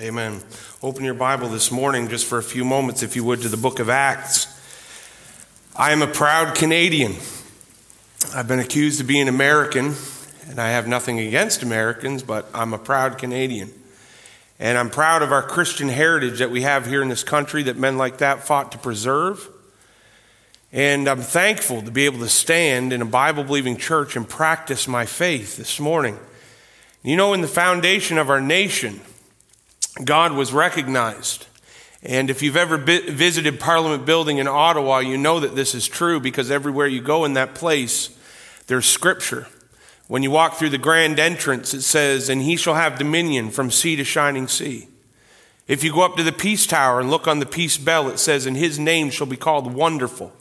Amen. Open your Bible this morning just for a few moments, if you would, to the book of Acts. I am a proud Canadian. I've been accused of being American, and I have nothing against Americans, but I'm a proud Canadian. And I'm proud of our Christian heritage that we have here in this country that men like that fought to preserve. And I'm thankful to be able to stand in a Bible believing church and practice my faith this morning. You know, in the foundation of our nation, God was recognized. And if you've ever visited Parliament Building in Ottawa, you know that this is true because everywhere you go in that place, there's scripture. When you walk through the grand entrance, it says, And he shall have dominion from sea to shining sea. If you go up to the peace tower and look on the peace bell, it says, And his name shall be called Wonderful,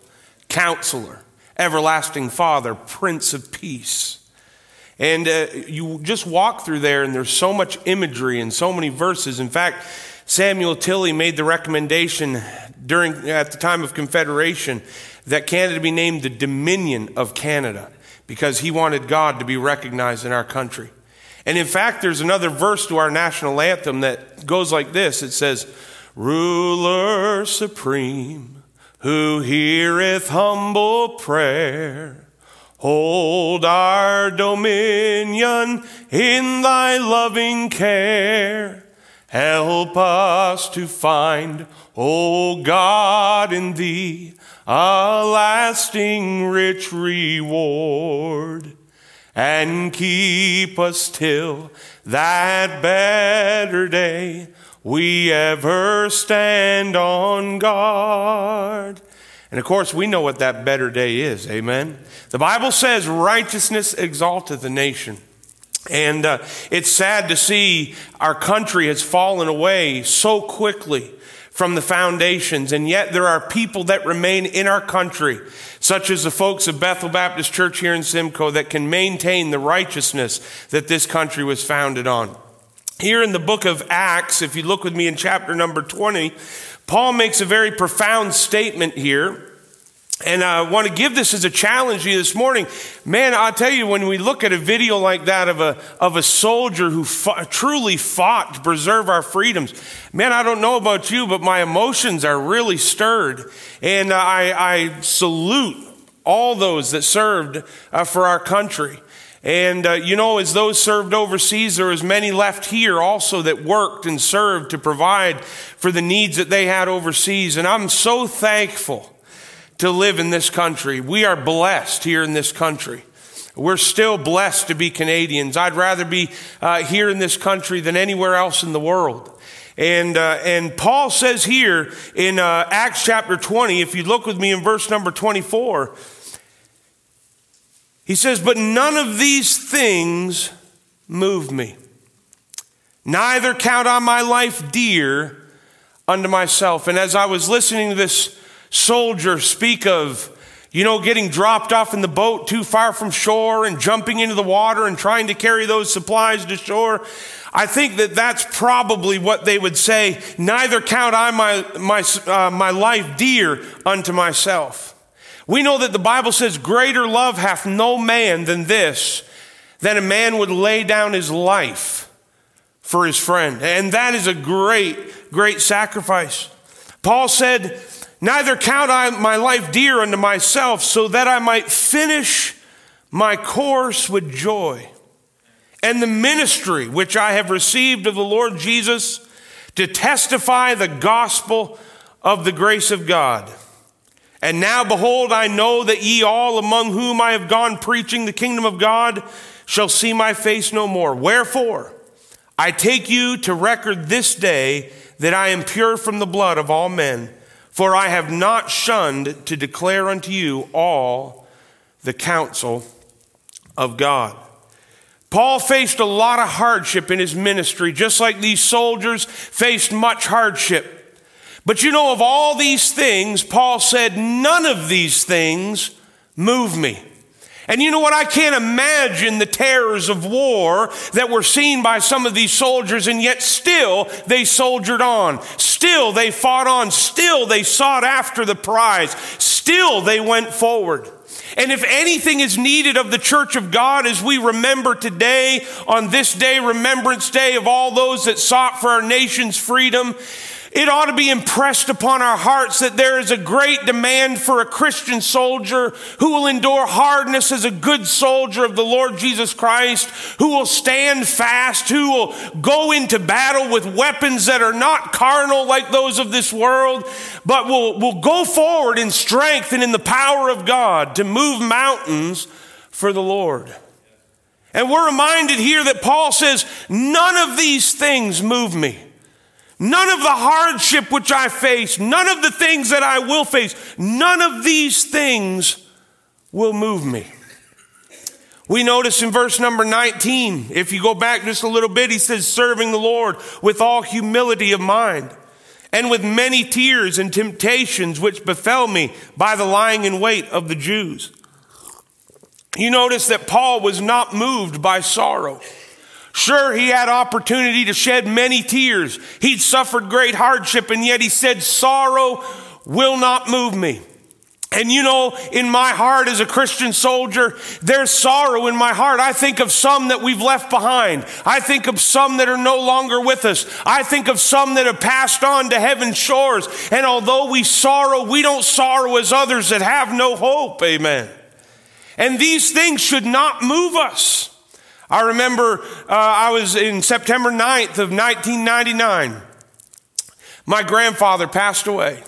Counselor, Everlasting Father, Prince of Peace. And uh, you just walk through there, and there's so much imagery and so many verses. In fact, Samuel Tilley made the recommendation during at the time of Confederation that Canada be named the Dominion of Canada because he wanted God to be recognized in our country. And in fact, there's another verse to our national anthem that goes like this it says, Ruler supreme, who heareth humble prayer Hold our dominion in thy loving care. Help us to find, O God, in thee a lasting rich reward. And keep us till that better day we ever stand on guard. And of course, we know what that better day is. Amen. The Bible says, righteousness exalteth a nation. And uh, it's sad to see our country has fallen away so quickly from the foundations, and yet there are people that remain in our country, such as the folks of Bethel Baptist Church here in Simcoe, that can maintain the righteousness that this country was founded on. Here in the book of Acts, if you look with me in chapter number 20, Paul makes a very profound statement here. And I want to give this as a challenge to you this morning. Man, I'll tell you, when we look at a video like that of a, of a soldier who fought, truly fought to preserve our freedoms, man, I don't know about you, but my emotions are really stirred. And I, I salute all those that served uh, for our country. And, uh, you know, as those served overseas, there was many left here also that worked and served to provide for the needs that they had overseas. And I'm so thankful to live in this country. We are blessed here in this country. We're still blessed to be Canadians. I'd rather be uh, here in this country than anywhere else in the world. And, uh, and Paul says here in uh, Acts chapter 20, if you look with me in verse number 24, he says, But none of these things move me. Neither count I my life dear unto myself. And as I was listening to this soldier speak of, you know, getting dropped off in the boat too far from shore and jumping into the water and trying to carry those supplies to shore, I think that that's probably what they would say. Neither count I my, my, uh, my life dear unto myself. We know that the Bible says, Greater love hath no man than this, that a man would lay down his life for his friend. And that is a great, great sacrifice. Paul said, Neither count I my life dear unto myself, so that I might finish my course with joy. And the ministry which I have received of the Lord Jesus to testify the gospel of the grace of God. And now, behold, I know that ye all among whom I have gone preaching the kingdom of God shall see my face no more. Wherefore, I take you to record this day that I am pure from the blood of all men, for I have not shunned to declare unto you all the counsel of God. Paul faced a lot of hardship in his ministry, just like these soldiers faced much hardship. But you know, of all these things, Paul said, none of these things move me. And you know what? I can't imagine the terrors of war that were seen by some of these soldiers, and yet still they soldiered on. Still they fought on. Still they sought after the prize. Still they went forward. And if anything is needed of the church of God as we remember today, on this day, Remembrance Day, of all those that sought for our nation's freedom, it ought to be impressed upon our hearts that there is a great demand for a Christian soldier who will endure hardness as a good soldier of the Lord Jesus Christ, who will stand fast, who will go into battle with weapons that are not carnal like those of this world, but will, will go forward in strength and in the power of God to move mountains for the Lord. And we're reminded here that Paul says, none of these things move me. None of the hardship which I face, none of the things that I will face, none of these things will move me. We notice in verse number 19, if you go back just a little bit, he says, serving the Lord with all humility of mind and with many tears and temptations which befell me by the lying in wait of the Jews. You notice that Paul was not moved by sorrow. Sure, he had opportunity to shed many tears. He'd suffered great hardship, and yet he said, Sorrow will not move me. And you know, in my heart as a Christian soldier, there's sorrow in my heart. I think of some that we've left behind. I think of some that are no longer with us. I think of some that have passed on to heaven's shores. And although we sorrow, we don't sorrow as others that have no hope. Amen. And these things should not move us. I remember uh, I was in September 9th of 1999. My grandfather passed away.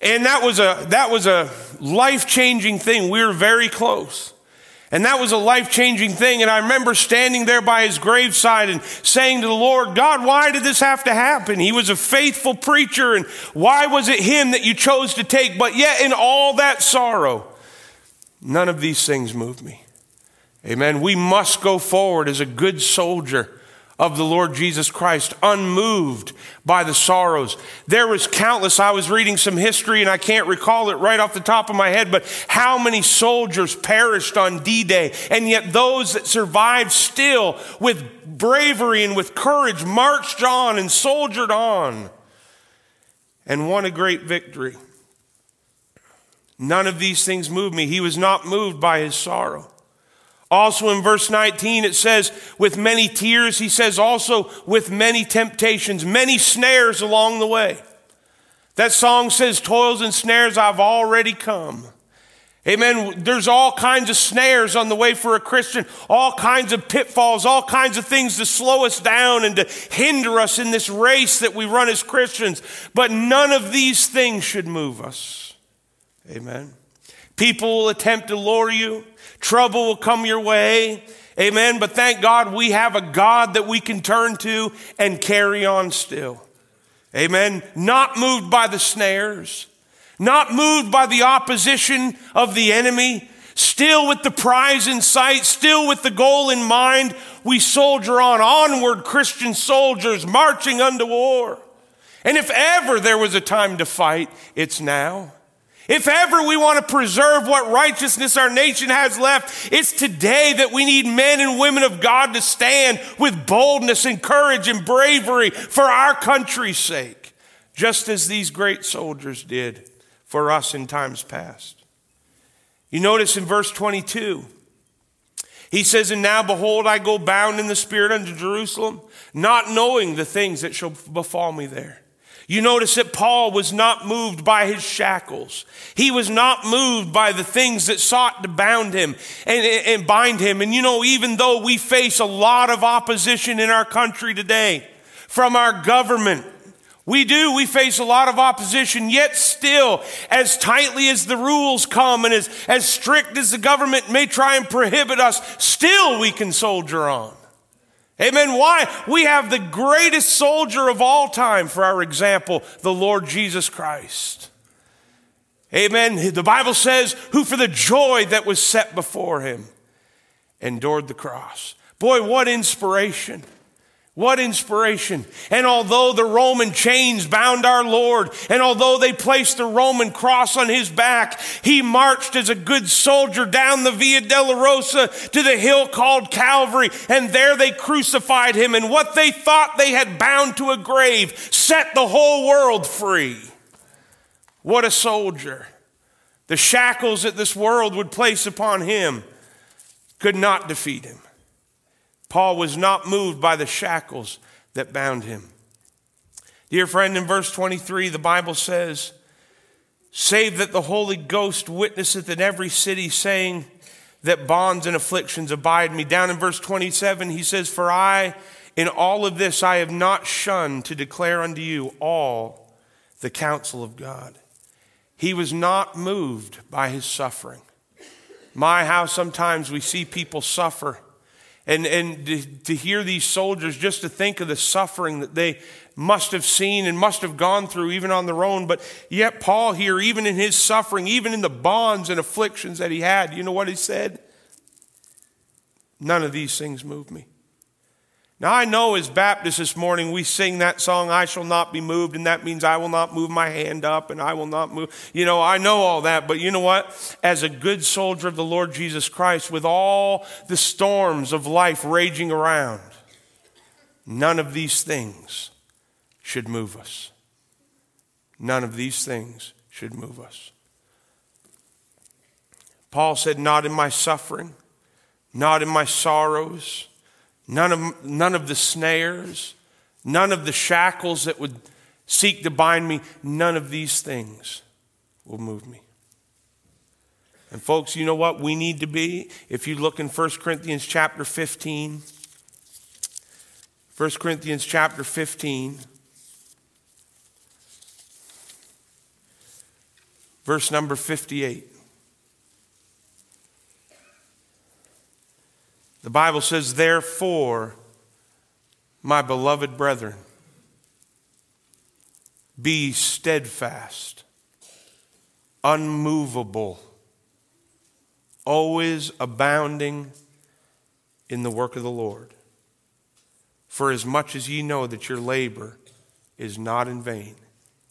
And that was a, that was a life changing thing. We were very close. And that was a life changing thing. And I remember standing there by his graveside and saying to the Lord, God, why did this have to happen? He was a faithful preacher. And why was it him that you chose to take? But yet, in all that sorrow, none of these things moved me. Amen. We must go forward as a good soldier of the Lord Jesus Christ, unmoved by the sorrows. There was countless, I was reading some history and I can't recall it right off the top of my head, but how many soldiers perished on D Day, and yet those that survived still with bravery and with courage marched on and soldiered on and won a great victory. None of these things moved me. He was not moved by his sorrow. Also in verse 19, it says, with many tears, he says also with many temptations, many snares along the way. That song says, toils and snares, I've already come. Amen. There's all kinds of snares on the way for a Christian, all kinds of pitfalls, all kinds of things to slow us down and to hinder us in this race that we run as Christians. But none of these things should move us. Amen. People will attempt to lure you. Trouble will come your way. Amen. But thank God we have a God that we can turn to and carry on still. Amen. Not moved by the snares, not moved by the opposition of the enemy, still with the prize in sight, still with the goal in mind, we soldier on, onward Christian soldiers marching unto war. And if ever there was a time to fight, it's now. If ever we want to preserve what righteousness our nation has left, it's today that we need men and women of God to stand with boldness and courage and bravery for our country's sake, just as these great soldiers did for us in times past. You notice in verse 22, he says, And now behold, I go bound in the Spirit unto Jerusalem, not knowing the things that shall befall me there. You notice that Paul was not moved by his shackles. He was not moved by the things that sought to bound him and, and, bind him. And you know, even though we face a lot of opposition in our country today from our government, we do. We face a lot of opposition, yet still, as tightly as the rules come and as, as strict as the government may try and prohibit us, still we can soldier on. Amen. Why? We have the greatest soldier of all time, for our example, the Lord Jesus Christ. Amen. The Bible says, who for the joy that was set before him endured the cross. Boy, what inspiration. What inspiration. And although the Roman chains bound our Lord, and although they placed the Roman cross on his back, he marched as a good soldier down the Via Dolorosa to the hill called Calvary, and there they crucified him. And what they thought they had bound to a grave set the whole world free. What a soldier. The shackles that this world would place upon him could not defeat him. Paul was not moved by the shackles that bound him. Dear friend, in verse 23, the Bible says, Save that the Holy Ghost witnesseth in every city, saying that bonds and afflictions abide me. Down in verse 27, he says, For I, in all of this, I have not shunned to declare unto you all the counsel of God. He was not moved by his suffering. My, how sometimes we see people suffer. And, and to, to hear these soldiers, just to think of the suffering that they must have seen and must have gone through, even on their own. But yet, Paul here, even in his suffering, even in the bonds and afflictions that he had, you know what he said? None of these things move me. Now, I know as Baptists this morning, we sing that song, I shall not be moved, and that means I will not move my hand up and I will not move. You know, I know all that, but you know what? As a good soldier of the Lord Jesus Christ, with all the storms of life raging around, none of these things should move us. None of these things should move us. Paul said, Not in my suffering, not in my sorrows none of, none of the snares, none of the shackles that would seek to bind me, none of these things will move me. And folks, you know what we need to be? If you look in 1 Corinthians chapter 15, 1 Corinthians chapter 15, verse number 58. The Bible says, Therefore, my beloved brethren, be steadfast, unmovable, always abounding in the work of the Lord. For as much as ye know that your labor is not in vain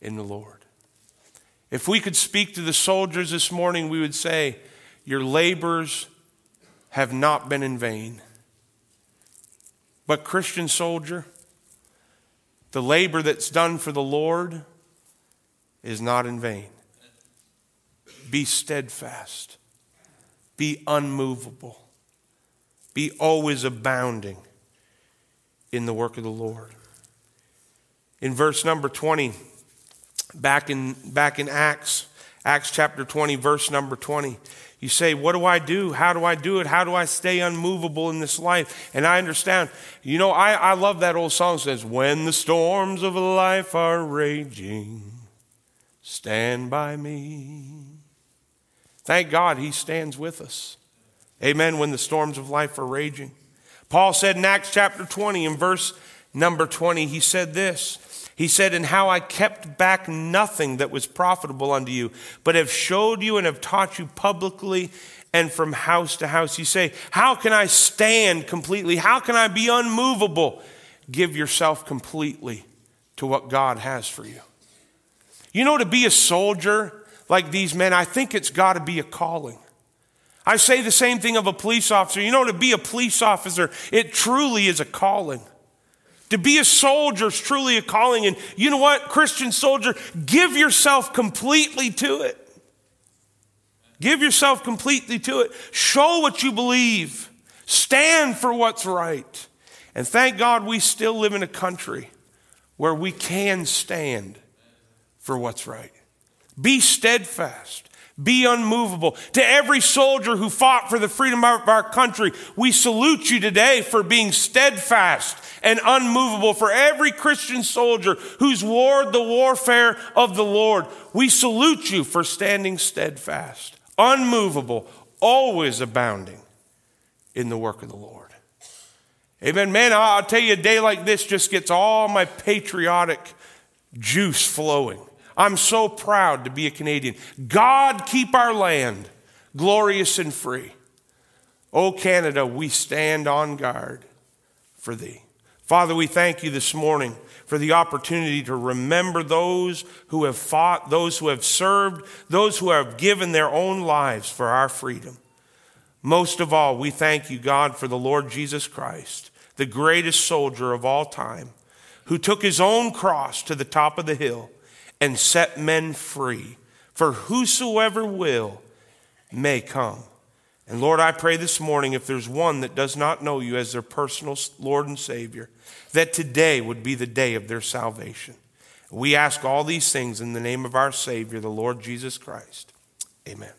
in the Lord. If we could speak to the soldiers this morning, we would say, Your labors have not been in vain. But, Christian soldier, the labor that's done for the Lord is not in vain. Be steadfast, be unmovable, be always abounding in the work of the Lord. In verse number 20, back in, back in Acts, Acts chapter 20, verse number 20, you say, What do I do? How do I do it? How do I stay unmovable in this life? And I understand. You know, I, I love that old song says, When the storms of life are raging, stand by me. Thank God he stands with us. Amen. When the storms of life are raging. Paul said in Acts chapter 20, in verse number 20, he said this. He said, And how I kept back nothing that was profitable unto you, but have showed you and have taught you publicly and from house to house. You say, How can I stand completely? How can I be unmovable? Give yourself completely to what God has for you. You know, to be a soldier like these men, I think it's got to be a calling. I say the same thing of a police officer. You know, to be a police officer, it truly is a calling. To be a soldier is truly a calling. And you know what, Christian soldier, give yourself completely to it. Give yourself completely to it. Show what you believe. Stand for what's right. And thank God we still live in a country where we can stand for what's right. Be steadfast. Be unmovable. To every soldier who fought for the freedom of our country, we salute you today for being steadfast and unmovable. For every Christian soldier who's warred the warfare of the Lord, we salute you for standing steadfast, unmovable, always abounding in the work of the Lord. Amen. Man, I'll tell you, a day like this just gets all my patriotic juice flowing. I'm so proud to be a Canadian. God, keep our land glorious and free. O Canada, we stand on guard for thee. Father, we thank you this morning for the opportunity to remember those who have fought, those who have served, those who have given their own lives for our freedom. Most of all, we thank you, God, for the Lord Jesus Christ, the greatest soldier of all time, who took his own cross to the top of the hill and set men free For whosoever will may come. And Lord, I pray this morning if there's one that does not know you as their personal Lord and Savior, that today would be the day of their salvation. We ask all these things in the name of our Savior, the Lord Jesus Christ. Amen.